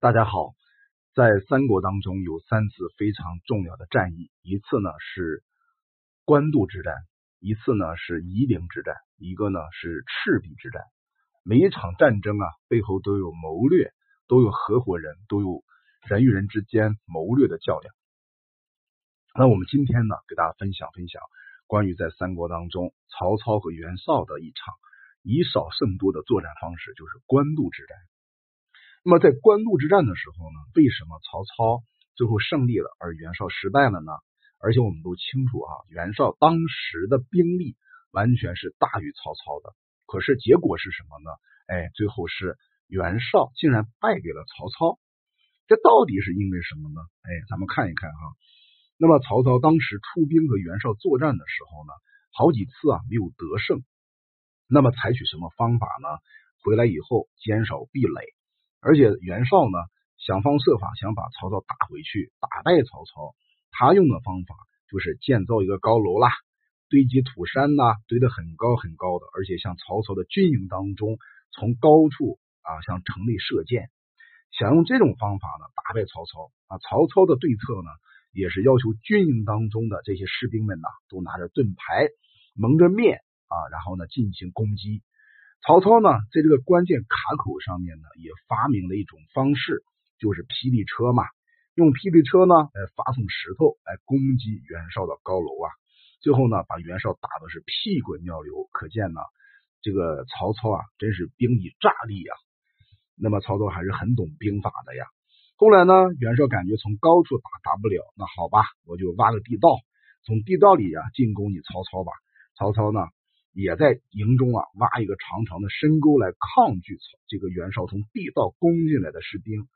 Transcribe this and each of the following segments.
大家好，在三国当中有三次非常重要的战役，一次呢是官渡之战，一次呢是夷陵之战，一个呢是赤壁之战。每一场战争啊，背后都有谋略，都有合伙人，都有人与人之间谋略的较量。那我们今天呢，给大家分享分享关于在三国当中曹操和袁绍的一场以少胜多的作战方式，就是官渡之战。那么在官渡之战的时候呢，为什么曹操最后胜利了，而袁绍失败了呢？而且我们都清楚啊，袁绍当时的兵力完全是大于曹操的。可是结果是什么呢？哎，最后是袁绍竟然败给了曹操。这到底是因为什么呢？哎，咱们看一看哈。那么曹操当时出兵和袁绍作战的时候呢，好几次啊没有得胜。那么采取什么方法呢？回来以后坚守壁垒。而且袁绍呢，想方设法想把曹操打回去，打败曹操。他用的方法就是建造一个高楼啦，堆积土山呐，堆得很高很高的，而且向曹操的军营当中从高处啊向城内射箭，想用这种方法呢打败曹操啊。曹操的对策呢，也是要求军营当中的这些士兵们呐，都拿着盾牌，蒙着面啊，然后呢进行攻击。曹操呢，在这个关键卡口上面呢，也发明了一种方式，就是霹雳车嘛，用霹雳车呢来发送石头来攻击袁绍的高楼啊，最后呢把袁绍打的是屁滚尿流，可见呢这个曹操啊真是兵以诈立啊。那么曹操还是很懂兵法的呀。后来呢，袁绍感觉从高处打打不了，那好吧，我就挖个地道，从地道里呀进攻你曹操吧。曹操呢？也在营中啊挖一个长长的深沟来抗拒这个袁绍从地道攻进来的士兵。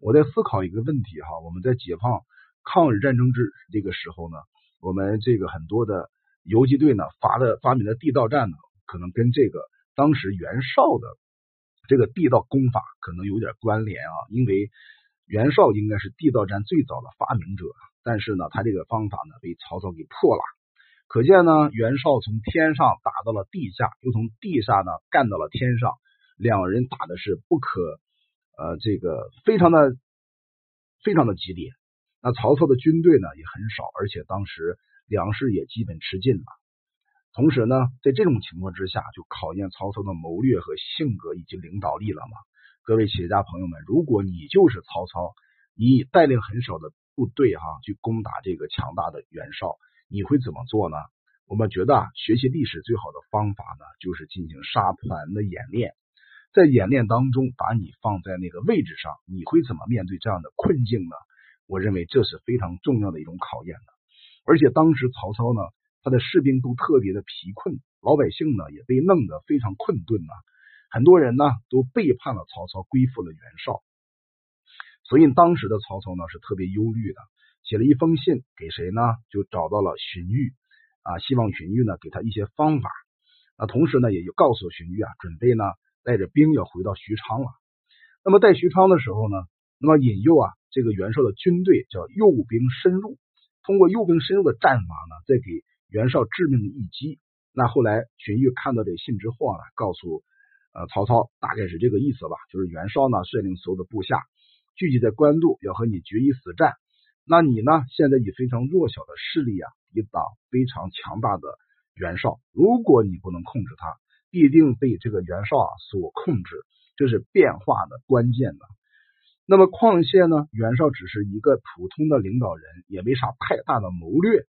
我在思考一个问题哈，我们在解放抗日战争之这个时候呢，我们这个很多的游击队呢发的发明的地道战呢，可能跟这个当时袁绍的这个地道攻法可能有点关联啊，因为袁绍应该是地道战最早的发明者，但是呢，他这个方法呢被曹操给破了。可见呢，袁绍从天上打到了地下，又从地下呢干到了天上，两人打的是不可呃这个非常的非常的激烈。那曹操的军队呢也很少，而且当时粮食也基本吃尽了。同时呢，在这种情况之下，就考验曹操的谋略和性格以及领导力了嘛。各位企业家朋友们，如果你就是曹操，你带领很少的部队哈去攻打这个强大的袁绍。你会怎么做呢？我们觉得啊，学习历史最好的方法呢，就是进行沙盘的演练。在演练当中，把你放在那个位置上，你会怎么面对这样的困境呢？我认为这是非常重要的一种考验的。而且当时曹操呢，他的士兵都特别的疲困，老百姓呢也被弄得非常困顿呢。很多人呢都背叛了曹操，归附了袁绍。所以当时的曹操呢是特别忧虑的。写了一封信给谁呢？就找到了荀彧啊，希望荀彧呢给他一些方法。那同时呢，也就告诉荀彧啊，准备呢带着兵要回到许昌了。那么在许昌的时候呢，那么引诱啊这个袁绍的军队叫诱兵深入，通过诱兵深入的战法呢，再给袁绍致命的一击。那后来荀彧看到这信之后呢，告诉呃曹操，大概是这个意思吧，就是袁绍呢率领所有的部下聚集在官渡，要和你决一死战。那你呢？现在以非常弱小的势力啊，抵挡非常强大的袁绍。如果你不能控制他，必定被这个袁绍啊所控制。这是变化的关键呢。那么况且呢，袁绍只是一个普通的领导人，也没啥太大的谋略，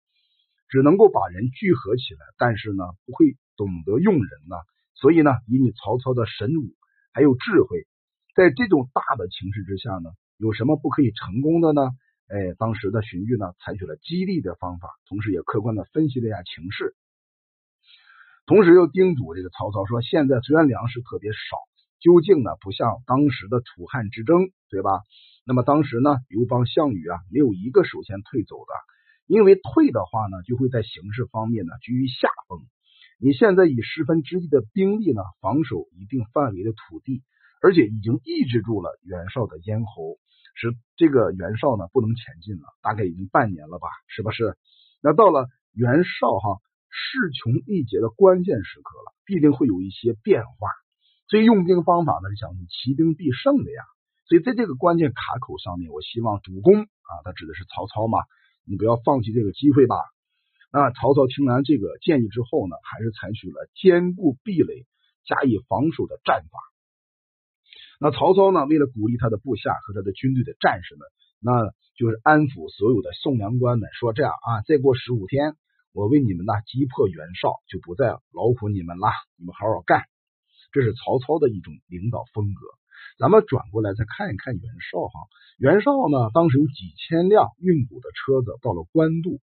只能够把人聚合起来，但是呢，不会懂得用人呢。所以呢，以你曹操的神武还有智慧，在这种大的情势之下呢，有什么不可以成功的呢？哎，当时的荀彧呢，采取了激励的方法，同时也客观的分析了一下情势，同时又叮嘱这个曹操说：现在虽然粮食特别少，究竟呢不像当时的楚汉之争，对吧？那么当时呢，刘邦、项羽啊，没有一个首先退走的，因为退的话呢，就会在形势方面呢居于下风。你现在以十分之一的兵力呢，防守一定范围的土地，而且已经抑制住了袁绍的咽喉。使这个袁绍呢不能前进了，大概已经半年了吧，是不是？那到了袁绍哈势穷力竭的关键时刻了，必定会有一些变化。所以用兵方法呢是讲究骑兵必胜的呀。所以在这个关键卡口上面，我希望主公啊，他指的是曹操嘛，你不要放弃这个机会吧。那曹操听完这个建议之后呢，还是采取了坚固壁垒、加以防守的战法。那曹操呢，为了鼓励他的部下和他的军队的战士们，那就是安抚所有的宋粮官们，说这样啊，再过十五天，我为你们呢击破袁绍，就不再劳苦你们了，你们好好干。这是曹操的一种领导风格。咱们转过来再看一看袁绍哈，袁绍呢，当时有几千辆运谷的车子到了官渡，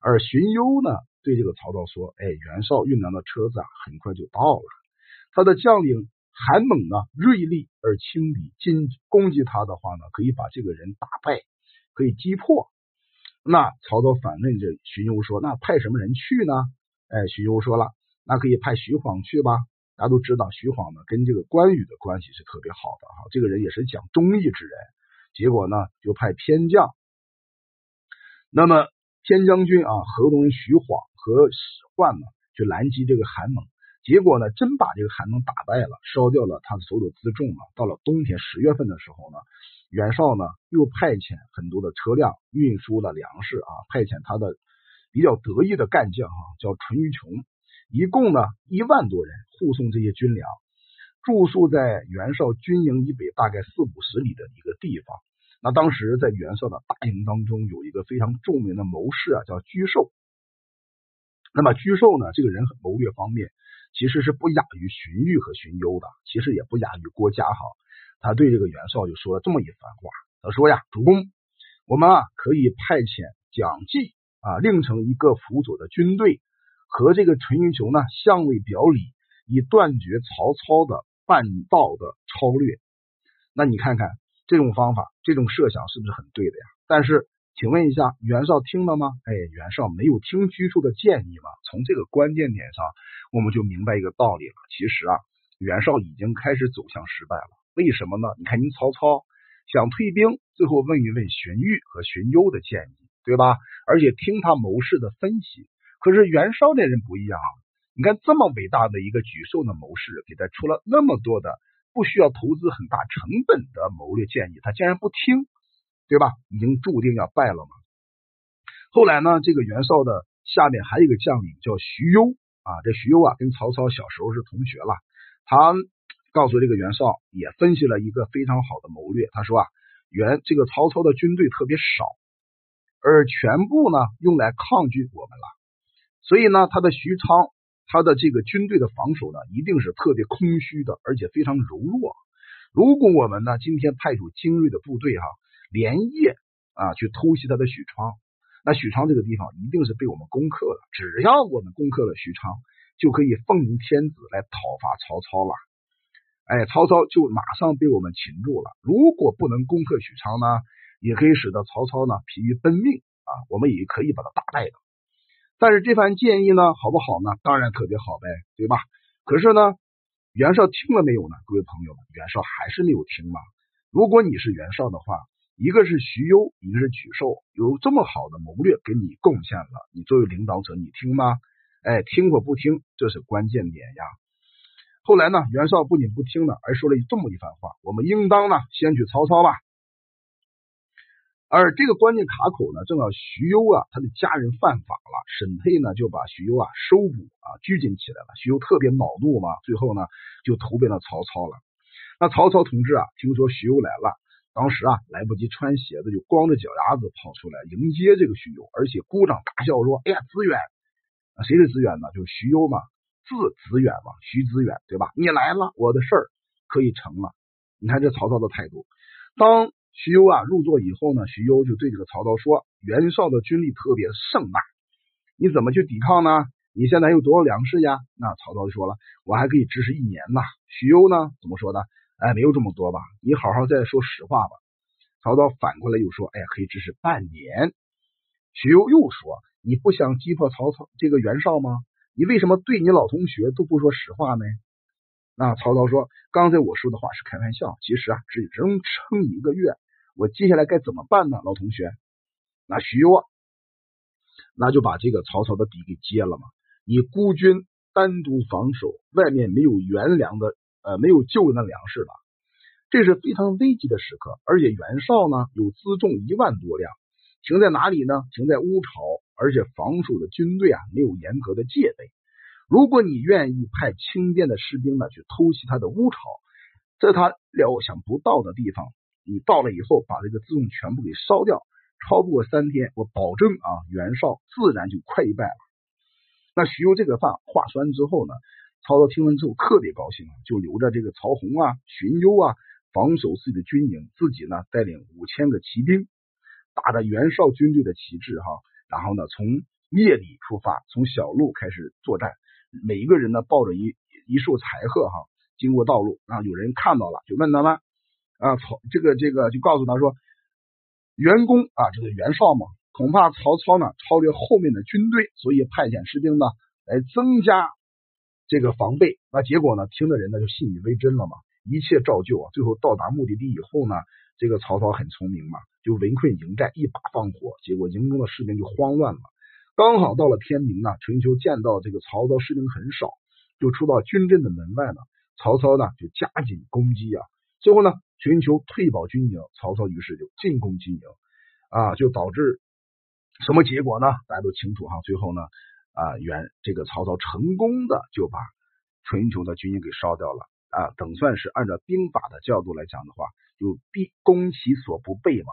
而荀攸呢，对这个曹操说：“哎，袁绍运粮的车子啊，很快就到了。他的将领韩猛呢，锐利而轻敌，进攻击他的话呢，可以把这个人打败，可以击破。”那曹操反问这荀攸说：“那派什么人去呢？”哎，荀攸说了：“那可以派徐晃去吧。”大家都知道，徐晃呢跟这个关羽的关系是特别好的哈，这个人也是讲忠义之人。结果呢，就派偏将，那么偏将军啊，河东人徐晃和史涣呢，去拦截这个韩猛。结果呢，真把这个韩猛打败了，烧掉了他的所有的辎重了。到了冬天十月份的时候呢，袁绍呢又派遣很多的车辆运输了粮食啊，派遣他的比较得意的干将哈，叫淳于琼。一共呢一万多人护送这些军粮，住宿在袁绍军营以北大概四五十里的一个地方。那当时在袁绍的大营当中有一个非常著名的谋士啊，叫沮授。那么沮授呢，这个人很谋略方面其实是不亚于荀彧和荀攸的，其实也不亚于郭嘉哈。他对这个袁绍就说了这么一番话，他说呀，主公，我们啊可以派遣蒋济啊，另成一个辅佐的军队。和这个淳于琼呢相位表里，以断绝曹操的半道的超略。那你看看这种方法，这种设想是不是很对的呀？但是，请问一下，袁绍听了吗？哎，袁绍没有听居处的建议嘛？从这个关键点上，我们就明白一个道理了。其实啊，袁绍已经开始走向失败了。为什么呢？你看，您曹操想退兵，最后问一问荀彧和荀攸的建议，对吧？而且听他谋士的分析。可是袁绍那人不一样啊！你看这么伟大的一个沮授的谋士，给他出了那么多的不需要投资很大成本的谋略建议，他竟然不听，对吧？已经注定要败了嘛。后来呢，这个袁绍的下面还有一个将领叫徐攸啊，这徐攸啊跟曹操小时候是同学了。他告诉这个袁绍，也分析了一个非常好的谋略。他说啊，袁这个曹操的军队特别少，而全部呢用来抗拒我们了。所以呢，他的徐昌，他的这个军队的防守呢，一定是特别空虚的，而且非常柔弱。如果我们呢今天派出精锐的部队哈，连夜啊去偷袭他的许昌，那许昌这个地方一定是被我们攻克了。只要我们攻克了许昌，就可以奉迎天子来讨伐曹操了。哎，曹操就马上被我们擒住了。如果不能攻克许昌呢，也可以使得曹操呢疲于奔命啊，我们也可以把他打败的。但是这番建议呢，好不好呢？当然特别好呗，对吧？可是呢，袁绍听了没有呢？各位朋友们，袁绍还是没有听嘛。如果你是袁绍的话，一个是徐攸，一个是沮授，有这么好的谋略给你贡献了，你作为领导者，你听吗？哎，听或不听，这是关键点呀。后来呢，袁绍不仅不听呢，而说了这么一番话：我们应当呢，先去曹操吧。而这个关键卡口呢，正好徐攸啊，他的家人犯法了，沈沛呢就把徐攸啊收捕啊拘禁起来了。徐攸特别恼怒嘛，最后呢就投奔了曹操了。那曹操同志啊，听说徐攸来了，当时啊来不及穿鞋子，就光着脚丫子跑出来迎接这个徐攸，而且鼓掌大笑说：“哎呀，子远，谁是子远呢？就是徐攸嘛，字子远嘛，徐子远对吧？你来了，我的事儿可以成了。你看这曹操的态度，当。”徐攸啊，入座以后呢，徐攸就对这个曹操说：“袁绍的军力特别盛大，你怎么去抵抗呢？你现在有多少粮食呀？”那曹操就说了：“我还可以支持一年呐。”徐攸呢，怎么说的？哎，没有这么多吧？你好好再说实话吧。曹操反过来又说：“哎，可以支持半年。”徐攸又说：“你不想击破曹操这个袁绍吗？你为什么对你老同学都不说实话呢？”那曹操说：“刚才我说的话是开玩笑，其实啊，只能撑一个月。我接下来该怎么办呢？老同学，那徐攸啊，那就把这个曹操的底给揭了嘛。你孤军单独防守，外面没有援粮的，呃，没有救援的粮食了。这是非常危急的时刻。而且袁绍呢有辎重一万多辆，停在哪里呢？停在乌巢，而且防守的军队啊没有严格的戒备。如果你愿意派轻便的士兵呢去偷袭他的乌巢，在他料想不到的地方，你到了以后把这个辎重全部给烧掉，超不过三天，我保证啊，袁绍自然就溃败了。那徐攸这个话话酸之后呢，曹操听闻之后特别高兴啊，就留着这个曹洪啊、荀攸啊防守自己的军营，自己呢带领五千个骑兵，打着袁绍军队的旗帜哈，然后呢从夜里出发，从小路开始作战，每一个人呢抱着一一束柴禾哈。经过道路啊，有人看到了，就问他们啊，曹这个这个就告诉他说，袁公啊，这个袁绍嘛，恐怕曹操呢超越后面的军队，所以派遣士兵呢来增加这个防备。那结果呢，听的人呢就信以为真了嘛，一切照旧啊。最后到达目的地以后呢，这个曹操很聪明嘛，就围困营寨，一把放火，结果营中的士兵就慌乱了。刚好到了天明呢，陈秋见到这个曹操士兵很少，就出到军阵的门外呢。曹操呢就加紧攻击啊，最后呢寻求退保军营，曹操于是就进攻军营啊，就导致什么结果呢？大家都清楚哈。最后呢啊，袁这个曹操成功的就把春秋的军营给烧掉了啊，等算是按照兵法的角度来讲的话，就必攻其所不备嘛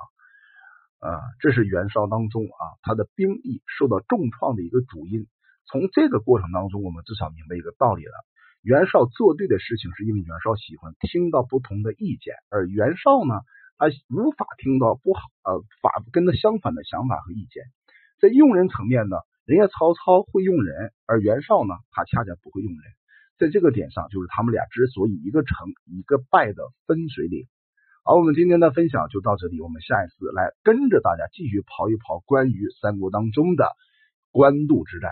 啊，这是袁绍当中啊他的兵力受到重创的一个主因。从这个过程当中，我们至少明白一个道理了。袁绍做对的事情，是因为袁绍喜欢听到不同的意见，而袁绍呢，他无法听到不好呃法跟他相反的想法和意见。在用人层面呢，人家曹操会用人，而袁绍呢，他恰恰不会用人。在这个点上，就是他们俩之所以一个成一个败的分水岭。好，我们今天的分享就到这里，我们下一次来跟着大家继续刨一刨关于三国当中的官渡之战。